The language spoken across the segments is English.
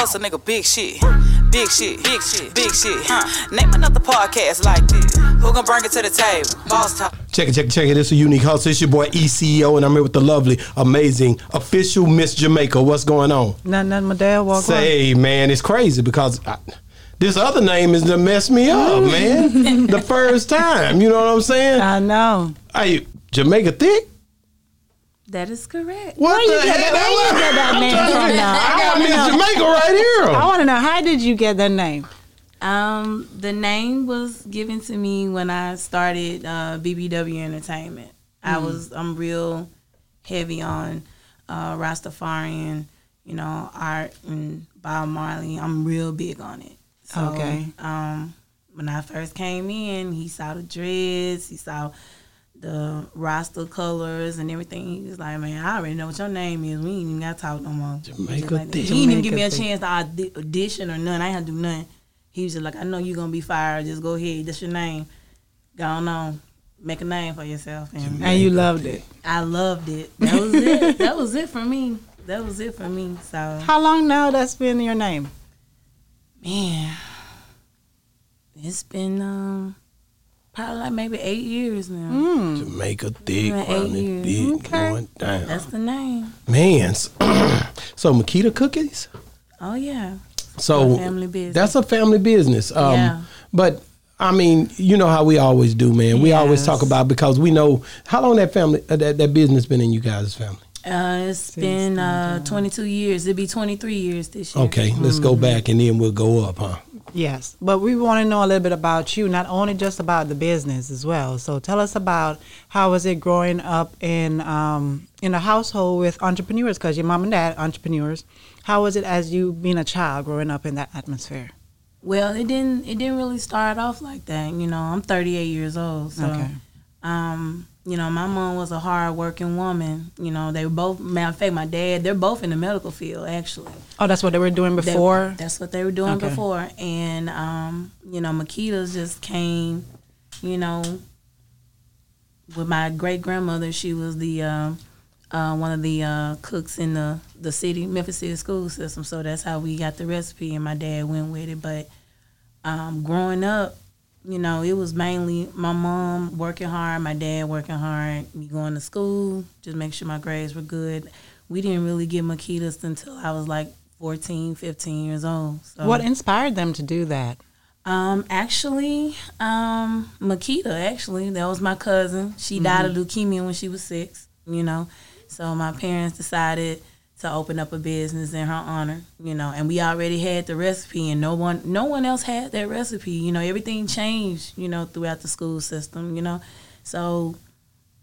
hustle, nigga, big shit. Big shit, big shit, big shit. Huh. Name another podcast like this. Who gon' bring it to the table? Boss talk. Check it, check it, check it. It's a unique hustle. It's your boy ECO, and I'm here with the lovely, amazing, official Miss Jamaica. What's going on? Nothing, nothing. My dad walk on. Say, man, it's crazy because I, this other name is to mess me up, man. the first time, you know what I'm saying? I know. Are you Jamaica thick? That is correct. What you the get hell? where you get that I'm name trying to from now? I I got wanna Miss. Jamaica right here. I want to know how did you get that name? Um, the name was given to me when I started uh, BBW Entertainment. I Mm. was I'm real heavy on uh, Rastafarian, you know, art and Bob Marley. I'm real big on it. So, Okay. Um, when I first came in, he saw the dreads, he saw the Rasta colors and everything. He was like, "Man, I already know what your name is. We ain't even got to talk no more." Jamaica like that. thick. He didn't even give me a chance to audition or none. I ain't had to do nothing. He was just like, I know you're gonna be fired. Just go ahead. That's your name. Go on, make a name for yourself. And And you loved it. I loved it. That was it. that was it for me. That was it for me. So How long now that's been your name? man, it's been um probably like maybe eight years now. Mm. Jamaica thick, Yeah, eight years. big, Okay. going down. That's the name. Man, so, so Makeda cookies. Oh yeah. So My family business. That's a family business. Um, Yeah. But I mean, you know how we always do, man. We always talk about because we know how long that family uh, that, that business been in you guys' family. Uh, it's been uh 22 years. It'll be 23 years this year. Okay, let's go Mm-hmm. back and then we'll go up, huh? Yes, but we want to know a little bit about you, not only just about the business as well. So tell us about how was it growing up in um, in a household with entrepreneurs? Because your mom and dad entrepreneurs. How was it as you being a child growing up in that atmosphere? Well, it didn't. It didn't really start off like that. You know, I'm 38 years old, so Okay. um, you know, my mom was a hard working woman. You know, they were both. Matter of fact, my dad, they're both in the medical field actually. Oh, that's what they were doing They- before. that's what they were doing Okay. before, and um, you know, Makeda's just came. You know, with my great grandmother, she was the um, uh, one of the uh, cooks in the the city Memphis City school system. So that's how we got the recipe, and my dad went with it. But um, growing up, you know, it was mainly my mom working hard, my dad working hard, me going to school, just make sure my grades were good. We didn't really get Makedas until I was like 14, 15 years old. So. What inspired them to do that? Um, actually, um, Makeda, actually, that was my cousin. She died of leukemia when she was six, you know. So my parents decided to open up a business in her honor, you know, and we already had the recipe and no one no one else had that recipe. You know, everything changed, you know, throughout the school system, you know. So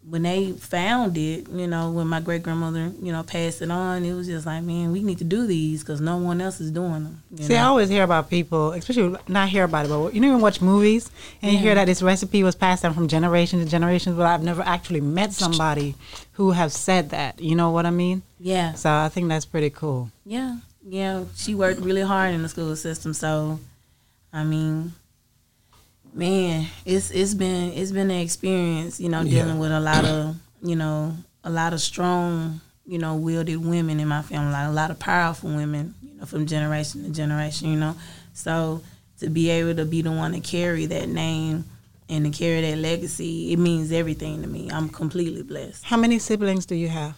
when they found it, you know, when my great grandmother, you know, passed it on, it was just like, man, we need to do these because no one else is doing them. you See, I always hear about people, especially not hear about it, but you know, you watch movies and you hear that this recipe was passed down from generation to generation. But I've never actually met somebody who have said that. You know what I mean? yeah. So I think that's pretty cool. Yeah, yeah. She worked really hard in the school system, so I mean, man, it's it's been it's been an experience, you know, dealing Yeah. with a lot of you know a lot of strong, you know, wielded women in my family, like a lot of powerful women, you know, from generation to generation, you know. So to be able to be the one to carry that name and to carry that legacy, it means everything to me. I'm completely blessed. How many siblings do you have?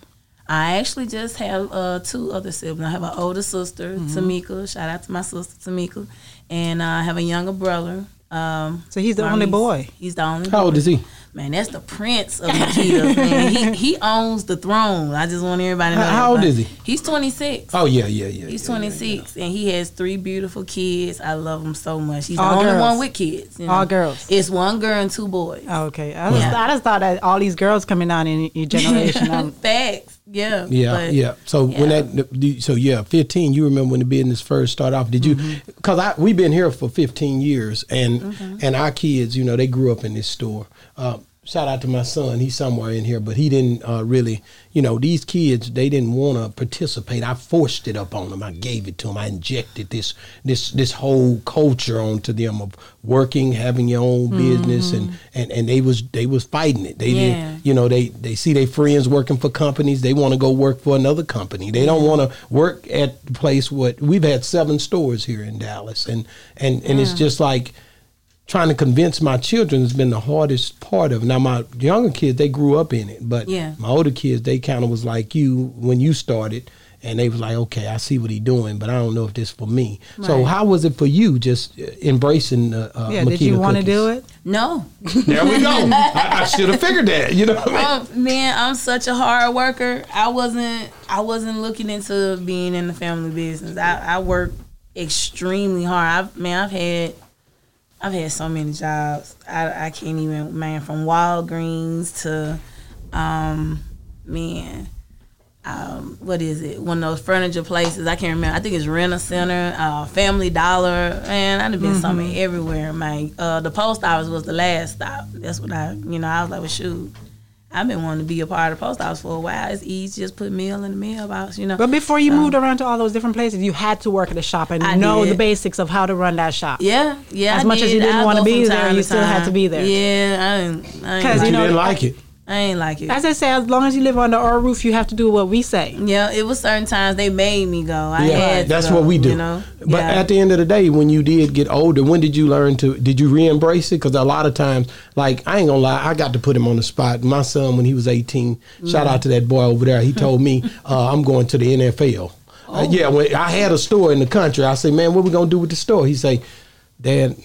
I actually just have uh, two other siblings. I have an older sister, Mm-hmm. Tamika. Shout out to my sister Tamika, and uh, I have a younger brother. Um, So he's the only Maurice. boy. He's the only. How old is he? Man, that's the prince of Makeda. man, he he owns the throne. I just want everybody to know. How- how old is he? He's twenty six. Oh yeah, yeah, yeah. He's yeah, yeah, 26 and he has three beautiful kids. I love him so much. He's All the only one with kids. you know. All girls. It's one girl and two boys. Oh, okay. I just, I just thought that all these girls coming down in your generation. um, Facts. Yeah. Yeah, but- yeah. So when that, so yeah, fifteen. You remember when the business first started off? Did you? Mm-hmm. Because I we've been here for fifteen years, and Mm-hmm. and our kids, you know, they grew up in this store. Uh, shout out to my son. He's somewhere in here, but he didn't uh, really. You know, these kids they didn't want to participate. I forced it up on them. I gave it to them. I injected this this this whole culture onto them of working, having your own business, and, and and they was they was fighting it. They Yeah. did. You know, they they see their friends working for companies. They want to go work for another company. They don't want to work at the place. What we've had seven stores here in Dallas, and and and it's just like trying to convince my children has been the hardest part of it. Now my younger kids they grew up in it, but Yeah. my older kids they kind of was like you when you started, and they was like, okay, I see what he doing, but I don't know if this for me. So how was it for you just uh, embracing uh, uh, Yeah, did you want to do it? No, There we go. I, I should have figured that. You know what I mean? um, man, I'm such a hard worker. I wasn't. I wasn't looking into being in the family business. I, I work extremely hard. I've man, I've had. I've had so many jobs. I, I can't even man from Walgreens to, um, man, um, what is it? One of those furniture places. I can't remember. I think it's Rent a Center, uh, Family Dollar. Man, I'd have been something everywhere. Man, uh, the post office was the last stop. That's what I, you know, I was like, well, shoot. I've been wanting to be a part of the post office for a while. It's easy, just put mail in the mailbox, you know. But before you moved around to all those different places, you had to work at a shop and I know did. the basics of how to run that shop. yeah, yeah. As I much as you did. didn't wanna be there, you still had to be there. Yeah, I ain't, I ain't, 'Cause, But you know, didn't like it. I ain't like it. As I say, as long as you live under our roof, you have to do what we say. Yeah, it was certain times they made me go. I Yeah, had to that's go, what we do. You know, But yeah. at the end of the day, when you did get older, when did you learn to? Did you re-embrace it? Because a lot of times, like I ain't gonna lie, I got to put him on the spot. My son, when he was eighteen, shout out to that boy over there. He told me, uh, "I'm going to the NFL." Uh, yeah, when I had a store in the country, I say, "Man, what we gonna do with the store?" He say, "Dad."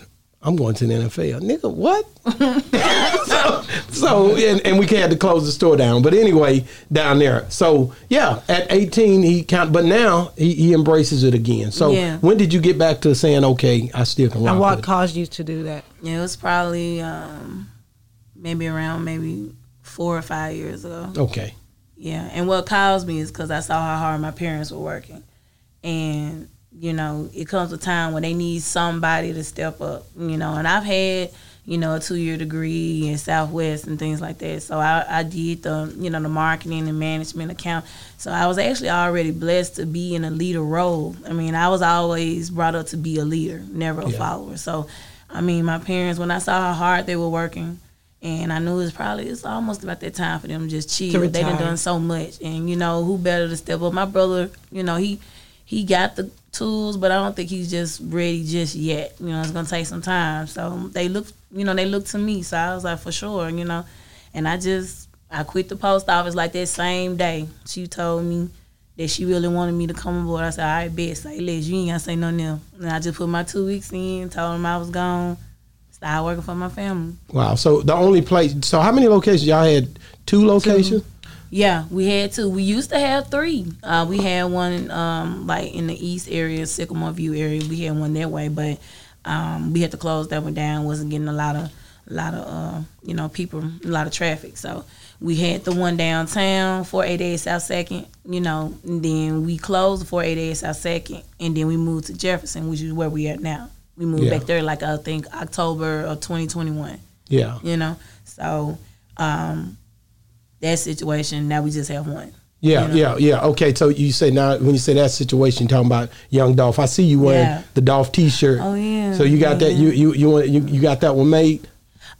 I'm going to the NFL. Nigga, what? so, so and, and we had to close the store down. But anyway, down there. So yeah, at 18 he count but now he, he embraces it again. So Yeah. when did you get back to saying, okay, I still can rock And what it? caused you to do that? Yeah, it was probably um, maybe around maybe four or five years ago. Okay. Yeah, and what caused me is because I saw how hard my parents were working, and you know, it comes a time when they need somebody to step up. You know, and I've had you know a two year degree in Southwest and things like that. So I, I did the you know the marketing and management account. So I was actually already blessed to be in a leader role. I mean, I was always brought up to be a leader, never a Yeah. follower. So, I mean, my parents when I saw how hard they were working. And I knew it was probably it's almost about that time for them to just chill. To they done done so much, and you know who better to step up? My brother, you know he he got the tools, but I don't think he's just ready just yet. You know, it's gonna take some time. So they look, you know, they look to me. So I was like, for sure, you know. And I just I quit the post office like that same day. She told me that she really wanted me to come aboard. I said, all right, bet, say less. You ain't gotta say nothing else. And I just put my two weeks in, told them I was gone, started working for my family. Wow. So the only place so how many locations y'all had? Two locations? Yeah, we had two. We used to have three. Uh, we had one um, like in the east area, Sycamore View area. We had one that way, but um, we had to close that one down. wasn't getting a lot of, a lot of, uh, you know, people, a lot of traffic. So we had the one downtown, four eight eight South Second. You know, and then we closed the four eight eight South Second, and then we moved to Jefferson, which is where we at now. We moved Yeah. back there like I think October of 2021 Yeah. you know. So um that situation now we just have one. Yeah, You know? yeah, yeah. Okay, so you say now when you say that situation, talking about young Dolph. I see you wearing Yeah. the Dolph T-shirt. Oh, yeah. So you got that? Yeah. You you you want you, you got that one made?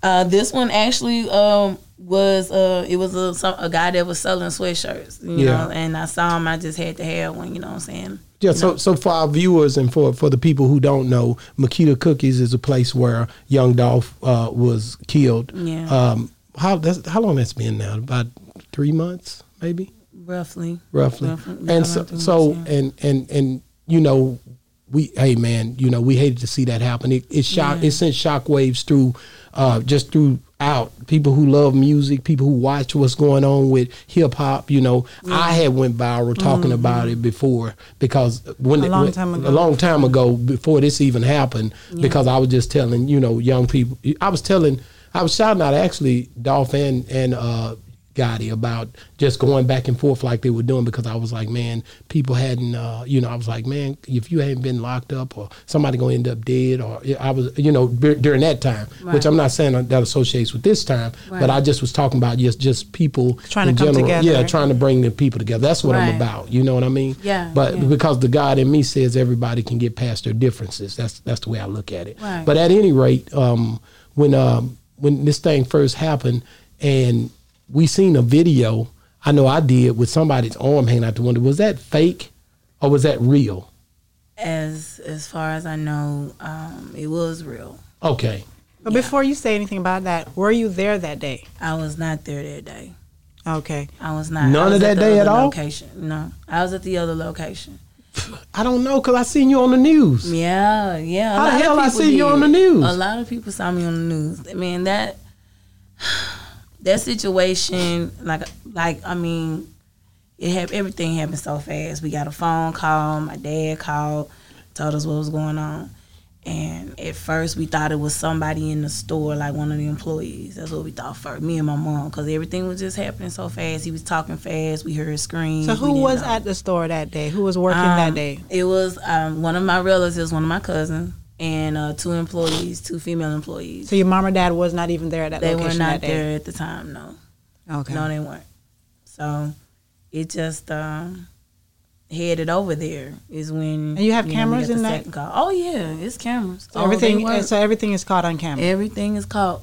Uh this one actually um was uh it was a some, a guy that was selling sweatshirts, you Yeah. know, and I saw him I just had to have one, you know what I'm saying? Yeah, so so for our viewers and for for the people who don't know, Makeda Cookies is a place where young Dolph uh, was killed. Yeah. Um, how that's how long that's been now? About three months, maybe, Roughly. roughly. Roughly, yeah, and so so yeah. and and and you know, we hey man, you know we hated to see that happen. It it shock Yeah. it sent shockwaves through, uh, just throughout people who love music, people who watch what's going on with hip hop. You know, I had went viral talking about it before because when A long time ago. a long time ago before this even happened because I was just telling you know young people I was telling I was shouting out actually Dolph and and uh, Gotti about just going back and forth like they were doing because I was like, man, people hadn't, uh, you know, I was like, man, if you hadn't been locked up or somebody gonna end up dead or I was, you know, b- during that time, right. which I'm not saying that associates with this time, but I just was talking about just just people Trying to in come together. Yeah, trying to bring the people together. That's what I'm about. You know what I mean? Yeah, But yeah. because the God in me says everybody can get past their differences. That's that's the way I look at it. Right. But at any rate, um, when um, when this thing first happened and we seen a video, I know I did with somebody's arm hanging out the window. Was that fake or was that real? As as far as I know, um, it was real. Okay. But before you say anything about that, were you there that day? I was not there that day. Okay. I was not. None I was of that day at all? Location. No, I was at the other location. I don't know because I seen you on the news. Yeah, yeah. How the hell I see you on the news? A lot of people saw me on the news. I mean that that situation, like, like I mean, it had everything happened so fast. We got a phone call. My dad called, told us what was going on. And at first, we thought it was somebody in the store, like one of the employees. That's what we thought first. Me and my mom, because everything was just happening so fast. He was talking fast. We heard screams. So who was know. at the store that day? Who was working that Um, day? It was um, one of my relatives, one of my cousins, and uh, two employees, two female employees. So your mom or dad was not even there at that they were that not day. there at the time. No, Okay. no, they weren't. So it just um, headed over there is when. And you have know, we cameras got in the that? Call. Oh yeah, it's cameras. So everything. So everything is caught on camera. everything is caught.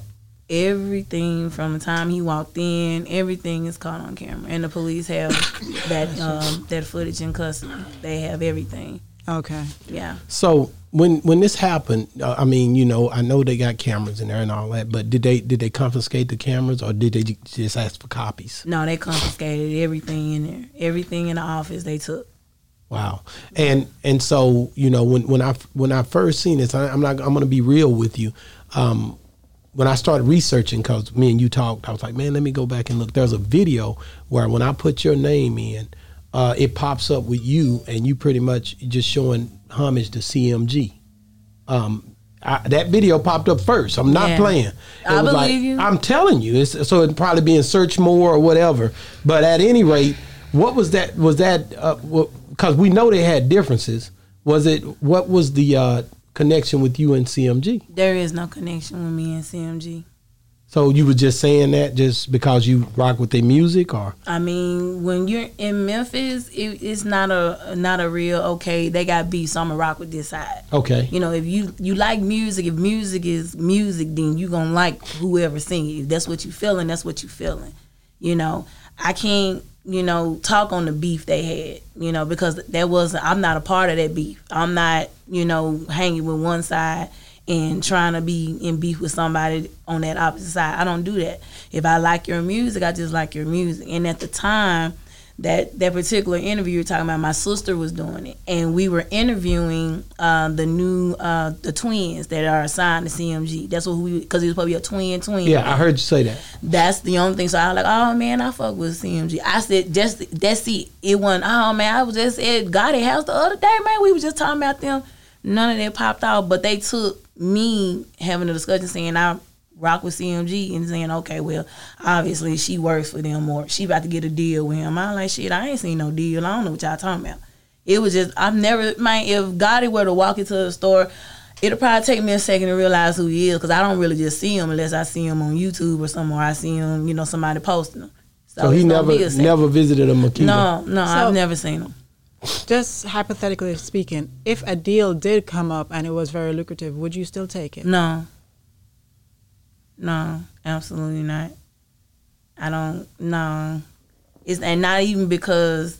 Everything from the time he walked in, everything is caught on camera, and the police have that um, that footage in custody. They have everything. Okay. Yeah. So when when this happened, uh, I mean, you know, I know they got cameras in there and all that, but did they did they confiscate the cameras or did they just ask for copies? No, they confiscated everything in there. Everything in the office they took. Wow. And and so you know when when I when I first seen this, I, I'm not I'm gonna be real with you. Um, when I started researching, because me and you talked, I was like, man, let me go back and look. There's a video where when I put your name in, uh, it pops up with you, and you pretty much just showing homage to CMG. Um, I, that video popped up first. I'm not Yeah. playing. It I was believe you. I'm telling you. It's, so it'd probably be in search more or whatever. But at any rate, what was that? Was that because we know they had differences? Was it what was the uh, connection with you and CMG? There is no connection with me and CMG. So you were just saying that just because you rock with their music, or I mean, when you're in Memphis, it, it's not a not a real okay. They got beef, so I'ma rock with this side. okay, You know, if you you like music, if music is music, then you gonna like whoever sing it. If that's what you feeling, that's what you feeling. You know, I can't you know talk on the beef they had. You know, because that was I'm not a part of that beef. I'm not you know hanging with one side and trying to be in beef with somebody on that opposite side. I don't do that. If I like your music, I just like your music. And at the time, that that particular interview you're talking about, my sister was doing it, and we were interviewing uh, the new uh, the twins that are assigned to CMG. That's what we because he was probably a twin twin. yeah, I heard you say that. That's the only thing. So I was like, oh man, I fuck with CMG. I said, just that's it. It wasn't. Oh man, I was just at Gotti House the other day, man. We were just talking about them. None of that popped out, but they took me having a discussion saying I rock with CMG and saying, okay, well, obviously she works for them or she about to get a deal with him. I'm like, shit, I ain't seen no deal. I don't know what y'all talking about. It was just I've never man. If Gotti were to walk into the store. It'll probably take me a second to realize who he is because I don't really just see him unless I see him on YouTube or somewhere. I see him, you know, somebody posting him. So, he never be a second. never visited a Makeda. No, no, So- I've never seen him. Just hypothetically speaking, if a deal did come up and it was very lucrative, would you still take it? No. No, absolutely not. I don't. No, it's and not even because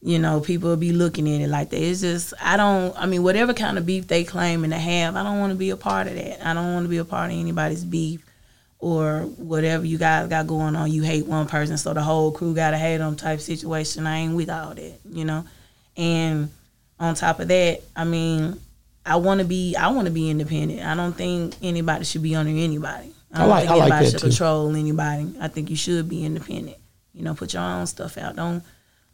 you know people be looking at it like that. It's just I don't. I mean, whatever kind of beef they claim and to have, I don't want to be a part of that. I don't want to be a part of anybody's beef or whatever you guys got going on. You hate one person, so the whole crew gotta hate them type situation. I ain't with all that, you know. And on top of that, I mean, I want to be I want to be independent. I don't think anybody should be under anybody. I I don't like- think I like anybody that should too. control anybody. I think you should be independent. You know, put your own stuff out. Don't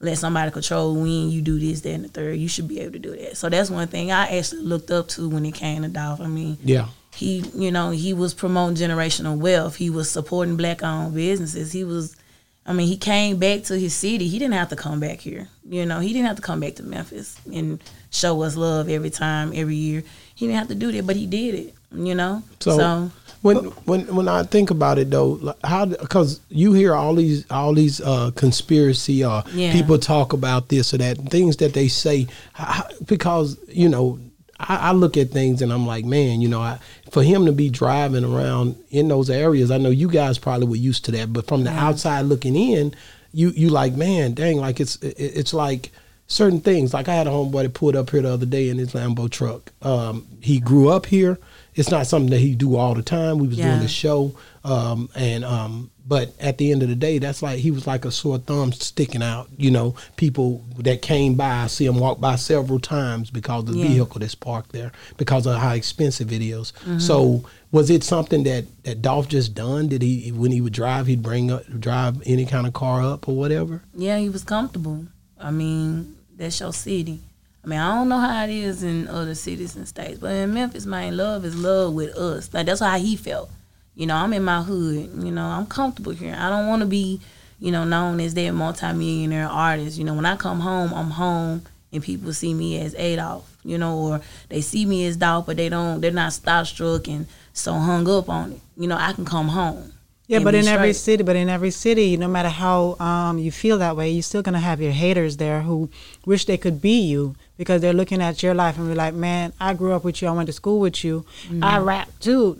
let somebody control when you do this, that, and the third. You should be able to do that. So that's one thing I actually looked up to when it came to Dolph. I mean, Yeah, he, you know, he was promoting generational wealth. He was supporting black-owned businesses. He was, I mean, he came back to his city. He didn't have to come back here. You know, he didn't have to come back to Memphis and show us love every time, every year. He didn't have to do that, but he did it. You know, So, when when when I think about it though, how because you hear all these all these uh, conspiracy or Yeah. people talk about this or that things that they say how, because you know I, I look at things and I'm like man you know I, for him to be driving around in those areas I know you guys probably were used to that but from the outside looking in you you like man dang like it's it, it's like certain things. Like I had a homeboy that pulled up here the other day in his Lambo truck. Um, he grew up here. It's not something that he do all the time. We was doing Yeah. the show, um, and um, but at the end of the day, that's like he was like a sore thumb sticking out. You know, people that came by, I see him walk by several times because of the Yeah. vehicle that's parked there because of how expensive it is. Mm-hmm. So was it something that that Dolph just done? Did he when he would drive, he'd bring up drive any kind of car up or whatever? Yeah, he was comfortable. I mean, that's your city. I mean, I don't know how it is in other cities and states, but in Memphis, man, love is love with us. Like that's how he felt. You know, I'm in my hood. You know, I'm comfortable here. I don't want to be, you know, known as that multimillionaire artist. You know, when I come home, I'm home, and people see me as Adolph. You know, or they see me as Dolph, but they don't. They're not starstruck and so hung up on it. You know, I can come home. Yeah, but in every city, but in every city, no matter how um, you feel that way, you're still gonna have your haters there who wish they could be you because they're looking at your life and be like, "Man, I grew up with you. I went to school with you. I rap too.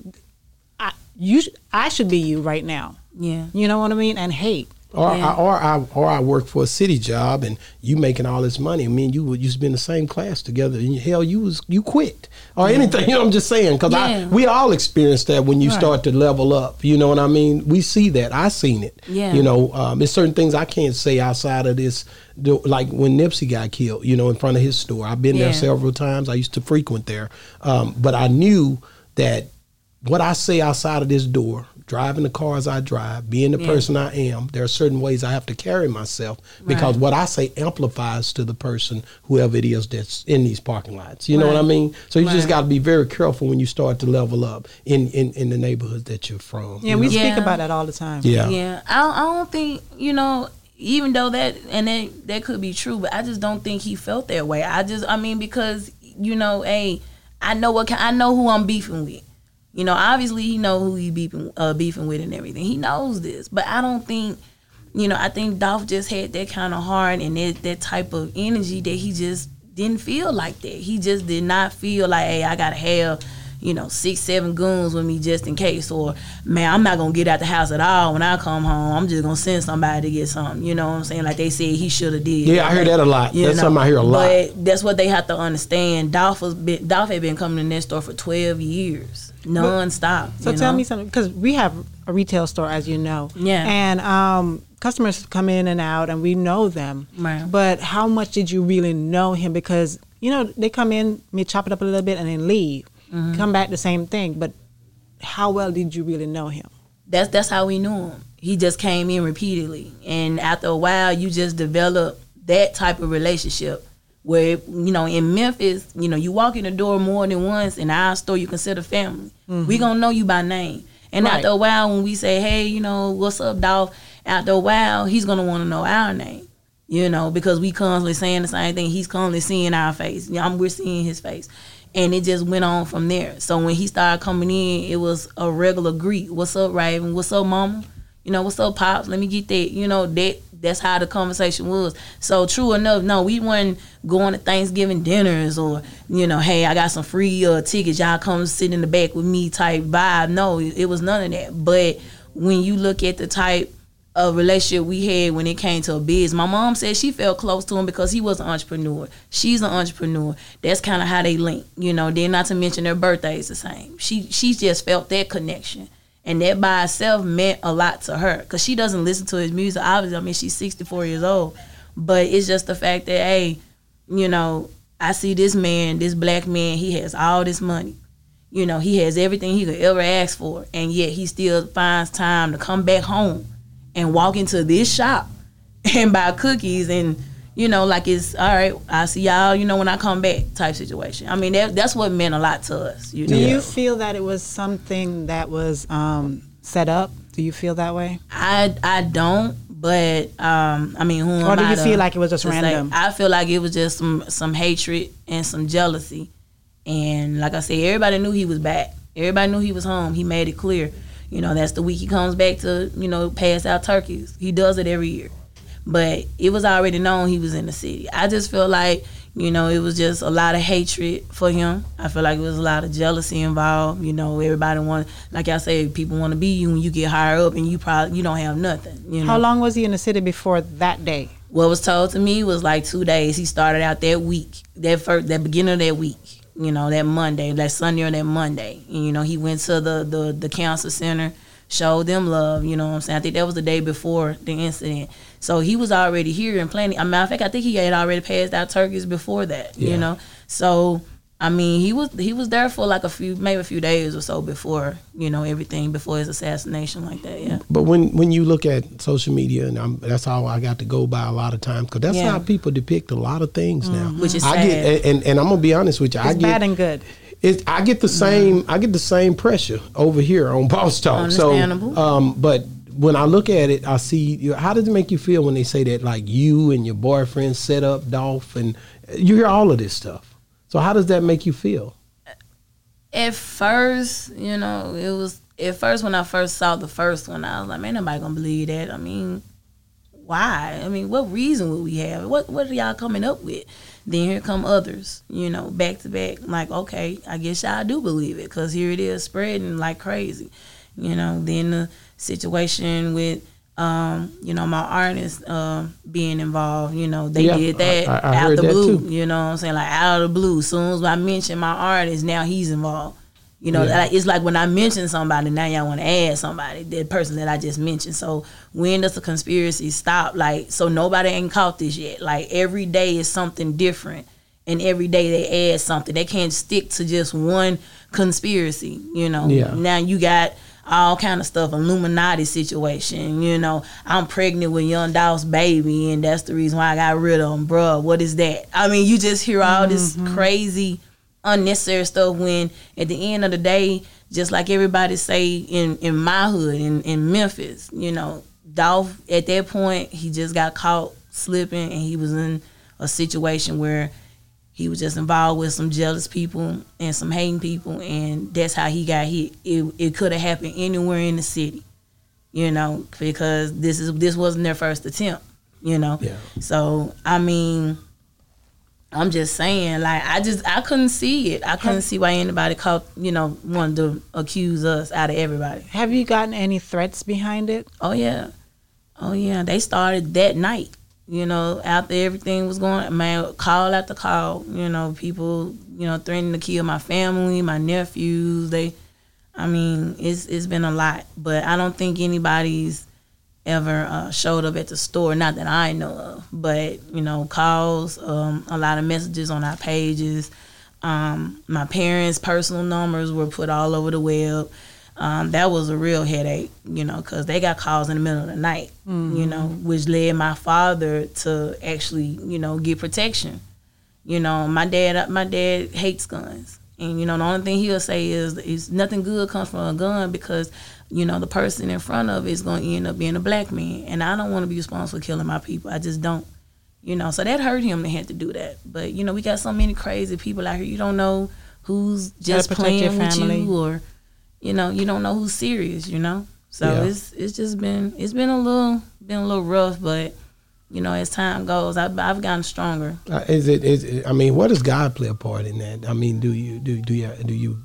I you sh- I should be you right now. Yeah. You know what I mean? And hate. Or, Yeah. I, or I or I work for a city job and you making all this money. I mean, you used to be in the same class together. And hell, you was you quit or anything. You know, I'm just saying because I Yeah. we all experience that when you Right. start to level up. You know what I mean? We see that. I seen it. Yeah. You know, um, there's certain things I can't say outside of this. Like when Nipsey got killed, you know, in front of his store. I've been there several times. I used to frequent there, um, but I knew that what I say outside of this door, driving the cars I drive, being the Yeah. person I am, there are certain ways I have to carry myself because Right. what I say amplifies to the person, whoever it is that's in these parking lots. You know what I mean? So you just got to be very careful when you start to level up in, in, in the neighborhoods that you're from. Yeah, you we speak Yeah. about that all the time. yeah. Yeah, I don't, I don't think you know. Even though that and that that could be true, but I just don't think he felt that way. I just, I mean, because you know, hey, I know what I know who I'm beefing with. You know, obviously he know who he beefing uh, beefing with and everything. He knows this, but I don't think. You know, I think Dolph just had that kind of heart and that, that type of energy that he just didn't feel like that. He just did not feel like, hey, I gotta have, you know, six, seven goons with me just in case, or man, I'm not gonna get out the house at all when I come home. I'm just gonna send somebody to get something. You know what I'm saying? Like they said he should have did. Yeah, I hear that a lot. You That's know, something I hear a lot. But that's what they have to understand. Dolph was been, Dolph had been coming to that store for 12 years, nonstop. So tell know? me something, because we have a retail store, as you know. Yeah. And um, customers come in and out, and we know them. Right. But how much did you really know him? Because you know they come in, me chop it up a little bit, and then leave. Mm-hmm. Come back the same thing. But how well did you really know him? that's that's how we knew him. He just came in repeatedly, and after a while, you just develop that type of relationship. Where you know in Memphis, you know you walk in the door more than once. In our store, you consider family. Mm-hmm. We gonna know you by name. And Right. after a while, when we say, "Hey, you know, what's up, Dolph?" After a while, he's gonna want to know our name. You know, because we constantly saying the same thing. He's constantly seeing our face. You know, we're seeing his face. And it just went on from there. So when he started coming in, it was a regular greet. What's up, Raven? What's up, Mama? You know, what's up, Pops? Let me get that. You know, that that's how the conversation was. So true enough, no, we weren't going to Thanksgiving dinners or, you know, hey, I got some free uh, tickets. Y'all come sit in the back with me type vibe. No, it, was none of that. But when you look at the type of relationship we had when it came to a biz. My mom said she felt close to him because he was an entrepreneur. She's an entrepreneur. That's kind of how they link, you know. Then not to mention their birthdays the same. She she just felt that connection, and that by itself meant a lot to her because she doesn't listen to his music. Obviously, I mean she's sixty four years old, but it's just the fact that hey, you know, I see this man, this black man, he has all this money. You know, he has everything he could ever ask for, and yet he still finds time to come back home and walk into this shop and buy cookies and you know like it's all right i'll see y'all you know when i come back type situation i mean that, that's what meant a lot to us you know Do you feel that it was something that was um, set up? Do you feel that way? i i don't But um, I mean, who am Or do I you to- feel like it was just random? I feel like it was just some some hatred and some jealousy, and like I said, everybody knew he was back. Everybody knew he was home. He made it clear. You know, that's the week he comes back to you know pass out turkeys. He does it every year, but it was already known he was in the city. I just feel like you know it was just a lot of hatred for him. I feel like it was a lot of jealousy involved. You know, everybody want like I said, people want to be you when you get higher up, and you probably you don't have nothing. You know, How long was he in the city before that day? what was told to me was like two days. He started out that week, that first, that beginning of that week. You know, that Monday, that Sunday or that Monday. And, you know, he went to the the the cancer center, showed them love. You know what I'm saying? I think that was the day before the incident. So he was already here and planning. I matter of fact, I think he had already passed out turkeys before that. Yeah. You know, so. I mean, he was he was there for like a few, maybe a few days or so before, you know, everything before his assassination, like that. Yeah. But when when you look at social media, and I'm, that's how I got to go by a lot of times because that's Yeah. Mm-hmm. how people depict a lot of things now. Which is I sad. get, and, and I'm gonna be honest with you, I get bad and good. it, I get the same I get the same pressure over here on Boss Talk. So, Understandable. um, but when I look at it, I see. You how does it make you feel when they say that like you and your boyfriend set up Dolph, and uh, you hear all of this stuff? So how does that make you feel? at first, you know, it was at first when I first saw the first one, I was like, man, nobody gonna believe that. I mean, why? I mean, what reason would we have? What what are y'all coming up with? Then here come others, you know, back to back. Like, okay, I guess y'all do believe it, cause here it is spreading like crazy, you know. Then the situation with. Um, you know, my artists um being involved, you know, they Yeah, did that I- I- out the blue. You know what I'm saying? Like out of the blue. As soon as I mention my artist, now he's involved. You know, Yeah. like, it's like when I mention somebody, now y'all want to add somebody, the person that I just mentioned. So when does the conspiracy stop? Like, so nobody ain't caught this yet. Like every day is something different, and every day they add something. They can't stick to just one conspiracy. You know. Yeah. Now you got all kind of stuff, Illuminati situation. You know, I'm pregnant with young Dolph's baby, and that's the reason why I got rid of him, bruh. What is that? I mean, you just hear all this mm-hmm. crazy, unnecessary stuff. When at the end of the day, just like everybody say in in my hood in in Memphis, you know, Dolph at that point he just got caught slipping, and he was in a situation where he was just involved with some jealous people and some hating people, and that's how he got hit. It it could have happened anywhere in the city, you know, because this is this wasn't their first attempt, you know. Yeah. So I mean, I'm just saying, like I just I couldn't see it. I couldn't see why anybody caught, you know, wanted to accuse us out of everybody. Have you gotten any threats behind it? Oh yeah, oh yeah. They started that night. You know, after everything was going, man, call after call. You know, people, you know, threatening to kill my family, my nephews. They, I mean, it's it's been a lot, but I don't think anybody's ever uh, showed up at the store. Not that I know of, but you know, calls, um, a lot of messages on our pages. Um, my parents' personal numbers were put all over the web. Um, that was a real headache, you know, because they got calls in the middle of the night, you know, which led my father to actually, you know, get protection. You know, my dad, my dad hates guns, and you know, the only thing he'll say is, is nothing good comes from a gun because, you know, the person in front of it is going to end up being a black man, and I don't want to be responsible for killing my people. I just don't. You know, so that hurt him to have to do that. But you know, we got so many crazy people out here. You don't know who's just playing with you, or you know, you don't know who's serious. You know, so Yeah. it's it's just been it's been a little been a little rough, but you know, as time goes, I've I've gotten stronger. Uh, is it is it, I mean, what does God play a part in that? I mean, do you do do you do you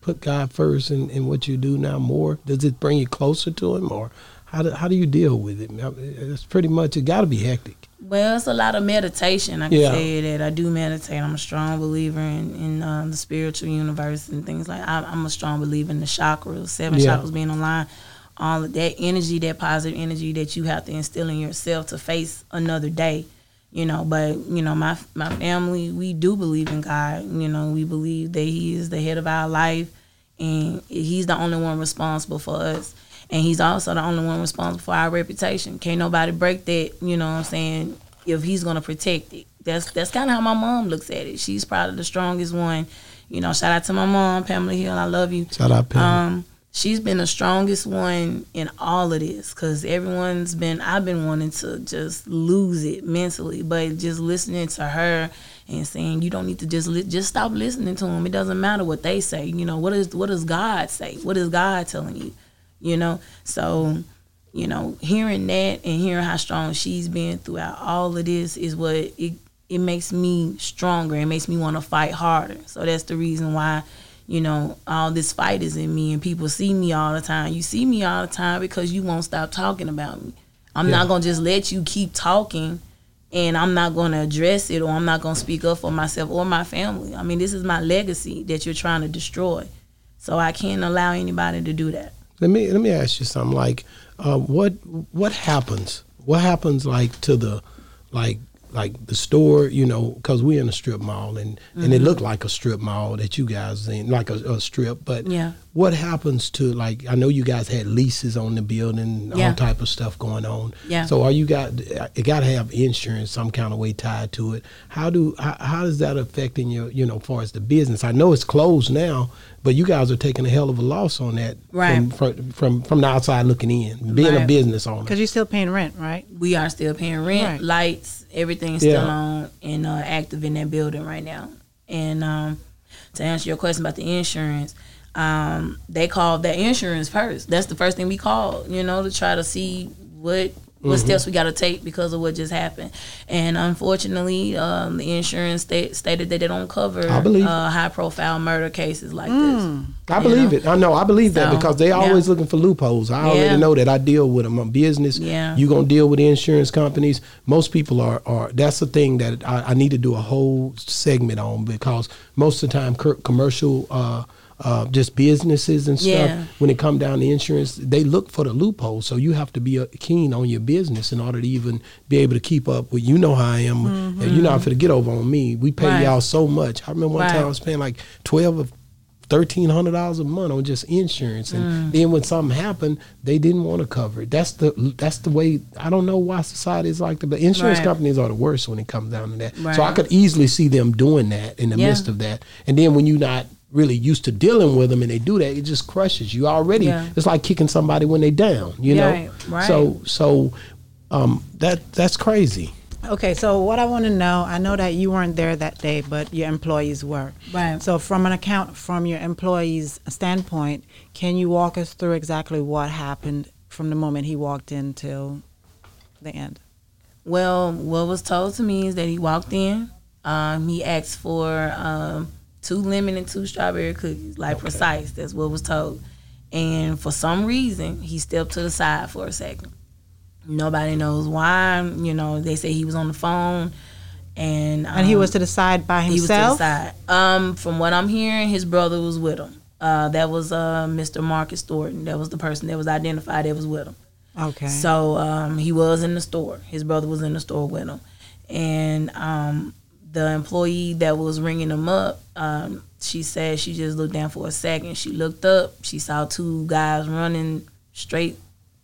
put God first in, in what you do now more? Does it bring you closer to Him, or how do how do you deal with it? It's pretty much it got to be hectic. Well, it's a lot of meditation. I can Yeah. say that I do meditate. I'm a strong believer in in uh, the spiritual universe and things like. I'm, I'm a strong believer in the chakras, seven Yeah. chakras being aligned. All of that energy, that positive energy that you have to instill in yourself to face another day. You know, but you know, my my family, we do believe in God. You know, we believe that He is the head of our life, and He's the only one responsible for us and he's also the only one responsible for our reputation. Can't nobody break that, you know what I'm saying, if he's gonna protect it. That's that's kinda how my mom looks at it. She's probably the strongest one. You know, shout out to my mom, Pamela Hill, I love you. Shout out, Pam. Um, she's been the strongest one in all of this because everyone's been i've been wanting to just lose it mentally but just listening to her and saying you don't need to just li- just stop listening to them it doesn't matter what they say you know what is what does god say what is god telling you you know so you know hearing that and hearing how strong she's been throughout all of this is what it it makes me stronger it makes me want to fight harder so that's the reason why you know, all this fight is in me and people see me all the time. You see me all the time because you won't stop talking about me. I'm Yeah. not gonna just let you keep talking and I'm not gonna address it or I'm not gonna speak up for myself or my family. I mean, this is my legacy that you're trying to destroy. So I can't allow anybody to do that. Let me let me ask you something. Like, uh, what what happens? What happens like to the like like the store? You know, because we're in a strip mall and and Mm-hmm. it looked like a strip mall that you guys in, like a, a strip. But Yeah. What happens to like? I know you guys had leases on the building, Yeah. all type of stuff going on. Yeah. So are you got? You got to have insurance some kind of way tied to it. How do how, how does that affect in your you know, as far as the business? I know it's closed now, but you guys are taking a hell of a loss on that Right. from, from from from the outside looking in, being a business owner. Because you're still paying rent, right? We are still paying rent, Right. lights, everything's Yeah. still on and uh, active in that building right now. And um, to answer your question about the insurance, um, they called the insurance first. That's the first thing we called, you know, to try to see what what Mm-hmm. steps we got to take because of what just happened. And unfortunately, um, the insurance sta- stated that they don't cover I believe. uh, high profile murder cases like Mm. I believe know? it. I know. I believe that because they yeah. always looking for loopholes. I already Yeah. know that. I deal with them. I'm business. Yeah. You gonna deal with the insurance companies. Most people are. are that's the thing that I, I need to do a whole segment on because most of the time, commercial. Uh, uh, just businesses and stuff. Yeah. When it come down to insurance, they look for the loopholes. So you have to be uh, keen on your business in order to even be able to keep up with. You know how I am, and you're not going to get over on me. We pay Mm-hmm. Right. y'all so much. I remember one Right. time I was paying like twelve or thirteen hundred dollars a month on just insurance, and Mm. then when something happened, they didn't want to cover it. That's the that's the way. I don't know why society is like that, but insurance Right. companies are the worst when it comes down to that. So I could easily see them doing that in the Yeah. midst of that, and then when you're not really used to dealing with them and they do that, it just crushes you already. Yeah. It's like kicking somebody when they down, you know. Right, right. So so um, that that's crazy. Okay, so what I want to know, I know that you weren't there that day, but your employees were. Right. So from an account, from your employees' standpoint, can you walk us through exactly what happened from the moment he walked in till the end? Well, what was told to me is that he walked in. Um, he asked for um, two lemon and two strawberry cookies, like precise. That's what was told. And for some reason, he stepped to the side for a second. Nobody knows why. You know, they say he was on the phone, and And he um, was to the side by himself. he was to the side. Um, from what I'm hearing, his brother was with him. Uh, that was uh, Mr. Marcus Thornton. That was the person that was identified that was with him. Okay. So um, he was in the store. His brother was in the store with him, and um, the employee that was ringing them up, um, she said she just looked down for a second. She looked up. She saw two guys running straight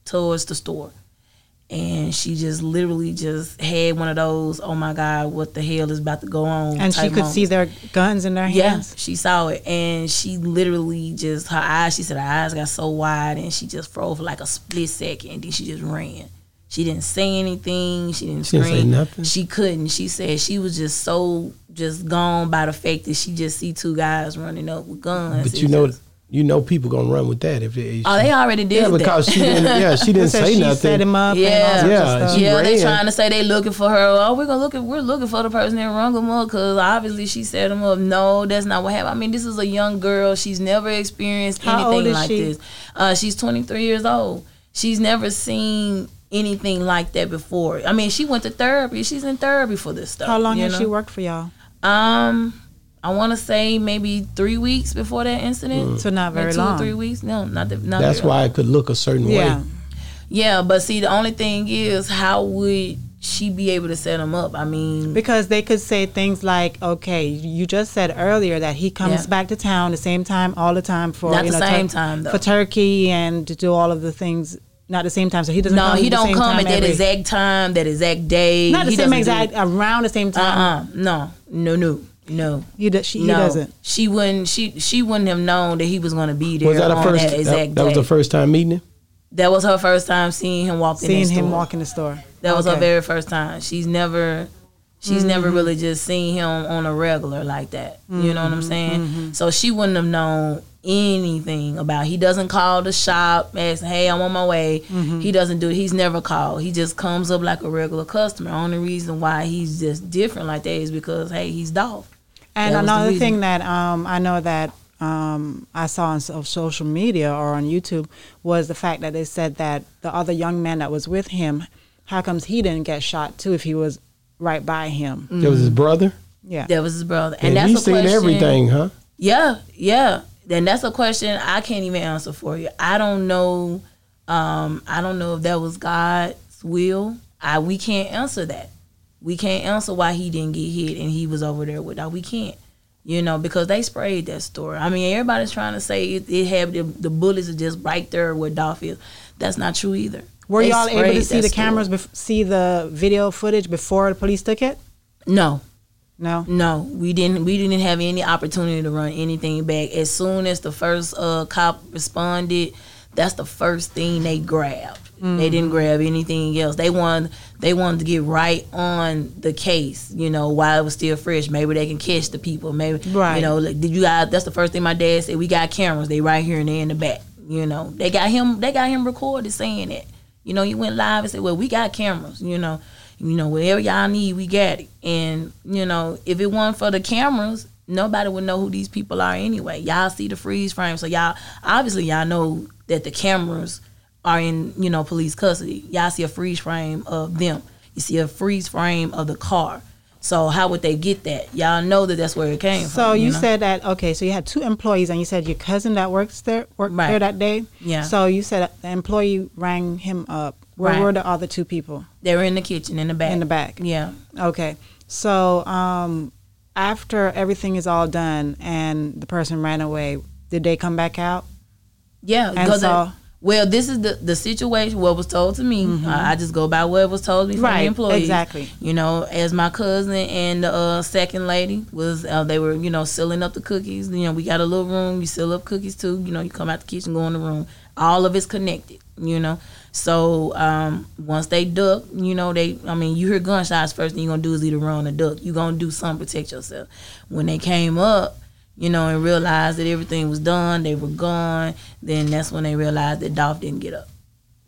towards the store, and she just literally just had one of those. Oh my God, what the hell is about to go on? and she could moments. see their guns in their hands. Yeah, she saw it, and she literally just her eyes. She said her eyes got so wide, and she just froze for like a split second, and then she just ran. She didn't say anything. She didn't She didn't scream. say nothing? She couldn't. She said she was just so just gone by the fact that she just see two guys running up with guns. But you know, just- you know, people gonna run with that if they. oh, they already did yeah, that. because she didn't. Yeah, she didn't Said say she nothing. set him up. Yeah. and all Yeah, stuff. she yeah, they trying to say they looking for her. Oh, we're gonna look at we're looking for the person that rung them up because obviously she set him up. No, that's not what happened. I mean, this is a young girl. She's never experienced How old anything is like she? this. Uh, she's 23 years old. She's never seen anything like that before. I mean, she went to therapy. She's in therapy for this stuff. How long has know? she worked for y'all? Um, I want to say maybe three weeks before that incident. So not Maybe very two or long. three weeks. No, not that. Not Mm. That's very long. why it could look a certain Yeah. way. Yeah, but see, the only thing is, how would she be able to set him up? I mean, Because they could say things like, "Okay, you just said earlier that he comes Yeah. back to town the same time all the time for Not you the know, same time, though. for turkey and to do all of the things." Not the same time, so he doesn't. no, come he the don't same come time at that every- exact time, that exact day. Not the He same exact around the same time. Uh-uh. No, no, no. No. He, does, she, he doesn't. she wouldn't. She she wouldn't have known that he was going to be there Was that a on first? that That, exact that was day. the first time meeting him. That was her first time seeing him walk in the store. Seeing the him store. walk in the store. That was her very first time. She's never she's Mm-hmm. never really just seen him on a regular like that. You know what Mm-hmm. I'm saying? So she wouldn't have known anything about he doesn't call the shop asking, Hey, I'm on my way. Mm-hmm. He doesn't do it. He's never called. He just comes up like a regular customer. Only reason why he's just different like that is because hey, he's Dolph. And That another thing that um, I know that um, I saw on social media or on YouTube was the fact that they said that the other young man that was with him, how comes he didn't get shot too if he was right by him? That was his brother. Yeah. That was his brother. And, And, that's he's a seen everything, huh? Yeah, yeah. Then that's a question I can't even answer for you. I don't know. Um, I don't know if that was God's will. I we can't answer that. We can't answer why he didn't get hit and he was over there with that. We can't. You know, because they sprayed that store. I mean, everybody's trying to say it, it had the, the bullets are just right there where Dolph is. That's not true either. Were They y'all able to see the cameras, bef- see the video footage before the police took it? No, No. No, we didn't. We didn't have any opportunity to run anything back. As soon as the first uh, cop responded, that's the first thing they grabbed. They didn't grab anything else. They wanted. They wanted to get right on the case. You know, while it was still fresh. Maybe they can catch the people. Maybe Right. You know, like, did you guys? That's the first thing my dad said. We got cameras. They right here and they in the back. You know, they got him. They got him recorded saying it. You know, you went live and said, "Well, we got cameras." You know, you know, whatever y'all need, we got it. And you know, if it wasn't for the cameras, nobody would know who these people are anyway. Y'all see the freeze frame, so y'all obviously y'all know that the cameras are in you know police custody. Y'all see a freeze frame of them. You see a freeze frame of the car. So how would they get that? Y'all know that that's where it came from. So you know? said that okay. So you had two employees, and you said your cousin that works there worked Right. there that day. Yeah. So you said the employee rang him up. Where Right. were the other two people they were in the kitchen in the back. in the back? Yeah. Okay. So um, after everything is all done and the person ran away, did they come back out? Yeah, And so- well, this is the the situation. What was told to me, I, I just go by what was told me from Mm-hmm. Right, the employees. exactly. You know, as my cousin and the uh, second lady was, uh, they were you know sealing up the cookies. You know, we got a little room. You seal up cookies too. You know, you come out the kitchen, go in the room. All of it's connected. You know, so um, once they duck, you know they. I mean, you hear gunshots. First thing you are gonna do is either run or duck. You're gonna do something to protect yourself. When they came up, you know, and realized that everything was done, they were gone. Then that's when they realized that Dolph didn't get up.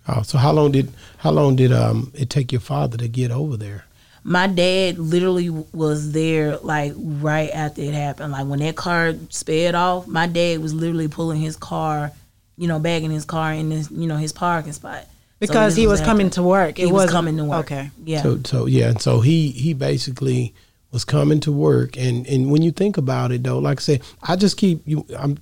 Oh, so how long did how long did um it take your father to get over there? My dad literally was there like right after it happened. Like when that car sped off, my dad was literally pulling his car, you know, bagging his car in this, you know, his parking spot. Because this he was after- coming to work. He It was wasn't- coming to work. Okay. Yeah. So so yeah, and so he he basically was coming to work, and and when you think about it though, like I said, I just keep you I'm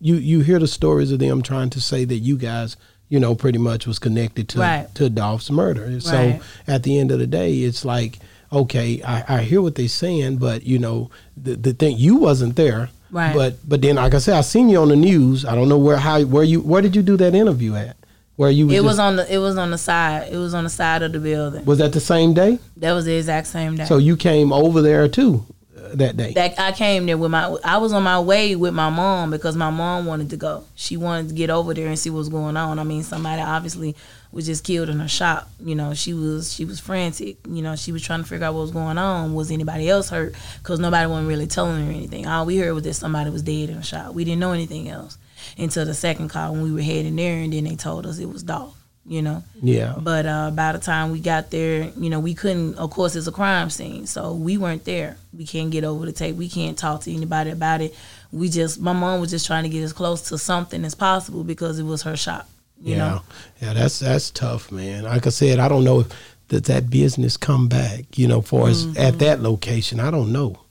you you hear the stories of them trying to say that you guys you know pretty much was connected to Right. to Dolph's murder. So at the end of the day, it's like okay, I, I hear what they're saying, but you know the the thing you wasn't there. Right. But but then like I said, I seen you on the news. I don't know where how where you where did you do that interview at? Where you it just- was on the it was on the side. It was on the side of the building. was that the same day? That was the exact same day. So you came over there too uh, that day. that I came there with my I was on my way with my mom because my mom wanted to go. She wanted to get over there and see what's going on. I mean, somebody obviously was just killed in her shop. You know, she was she was frantic. You know, she was trying to figure out what was going on. Was anybody else hurt? Because nobody wasn't really telling her anything. All we heard was that somebody was dead in the shop. We didn't know anything else until the second call when we were heading there, and then they told us it was Dolph. You know. yeah. But uh, by the time we got there, you know, we couldn't. Of course, it's a crime scene, so we weren't there. We can't get over the tape. We can't talk to anybody about it. We just, my mom was just trying to get as close to something as possible because it was her shop. You yeah. know, Yeah, that's that's tough, man. Like I said, I don't know if that that business come back, you know, for us at that location. I don't know.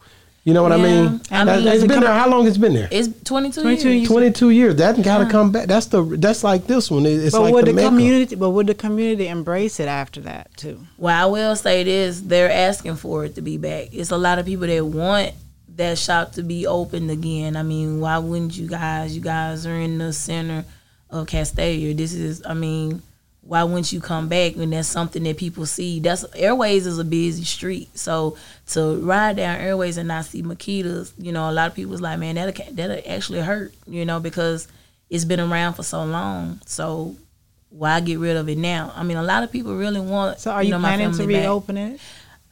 You know what I Mm-hmm. Mean? I That- mean- it's been there. How long it's been there? it's 22, 22 years. years. Twenty two years. That got to come back. That's the that's like this one. It- It's But like would the, the, community? But would the community embrace it after that too? Well, I will say this: they're asking for it to be back. It's a lot of people that want that shop to be opened again. I mean, why wouldn't you guys? You guys are in the center of Castalia. This is, I mean, why wouldn't you come back when that's something that people see? That's Airways is a busy street, so to ride down Airways and not see Makeda's, you know, a lot of people people's like, man, that that actually hurt, you know, because it's been around for so long. So why get rid of it now? I mean, a lot of people really want. So are you, know, my planning to reopen back. reopen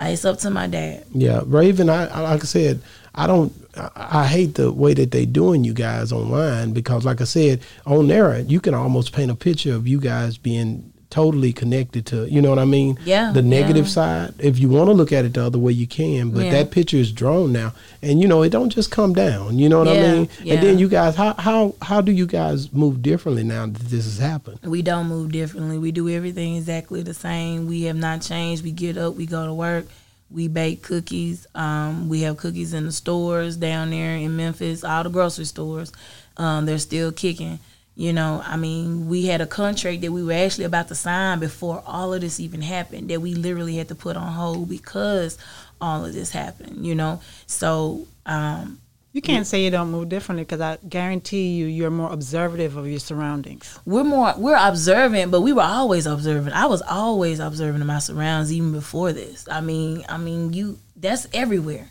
it? It's up to my dad. Yeah, Raven. I, I like I said, I don't. I, I hate the way that they're doing you guys online because, like I said, on there you can almost paint a picture of you guys being totally connected to. You know what I mean? Yeah, The negative yeah. side. If you want to look at it the other way, you can. But Yeah. that picture is drawn now, and you know it don't just come down. You know what I mean? yeah. And then you guys, how how how do you guys move differently now that this has happened? We don't move differently. We do everything exactly the same. We have not changed. We get up, we go to work, we bake cookies. Um, we have cookies in the stores down there in Memphis, all the grocery stores. Um, they're still kicking. You know, I mean, we had a contract that we were actually about to sign before all of this even happened that we literally had to put on hold because all of this happened, you know? So, um, You can't say you don't move differently because I guarantee you, you're more observative of your surroundings. we're more we're observant, but we were always observant. I was always observant of my surroundings even before this. I mean, I mean, you that's everywhere.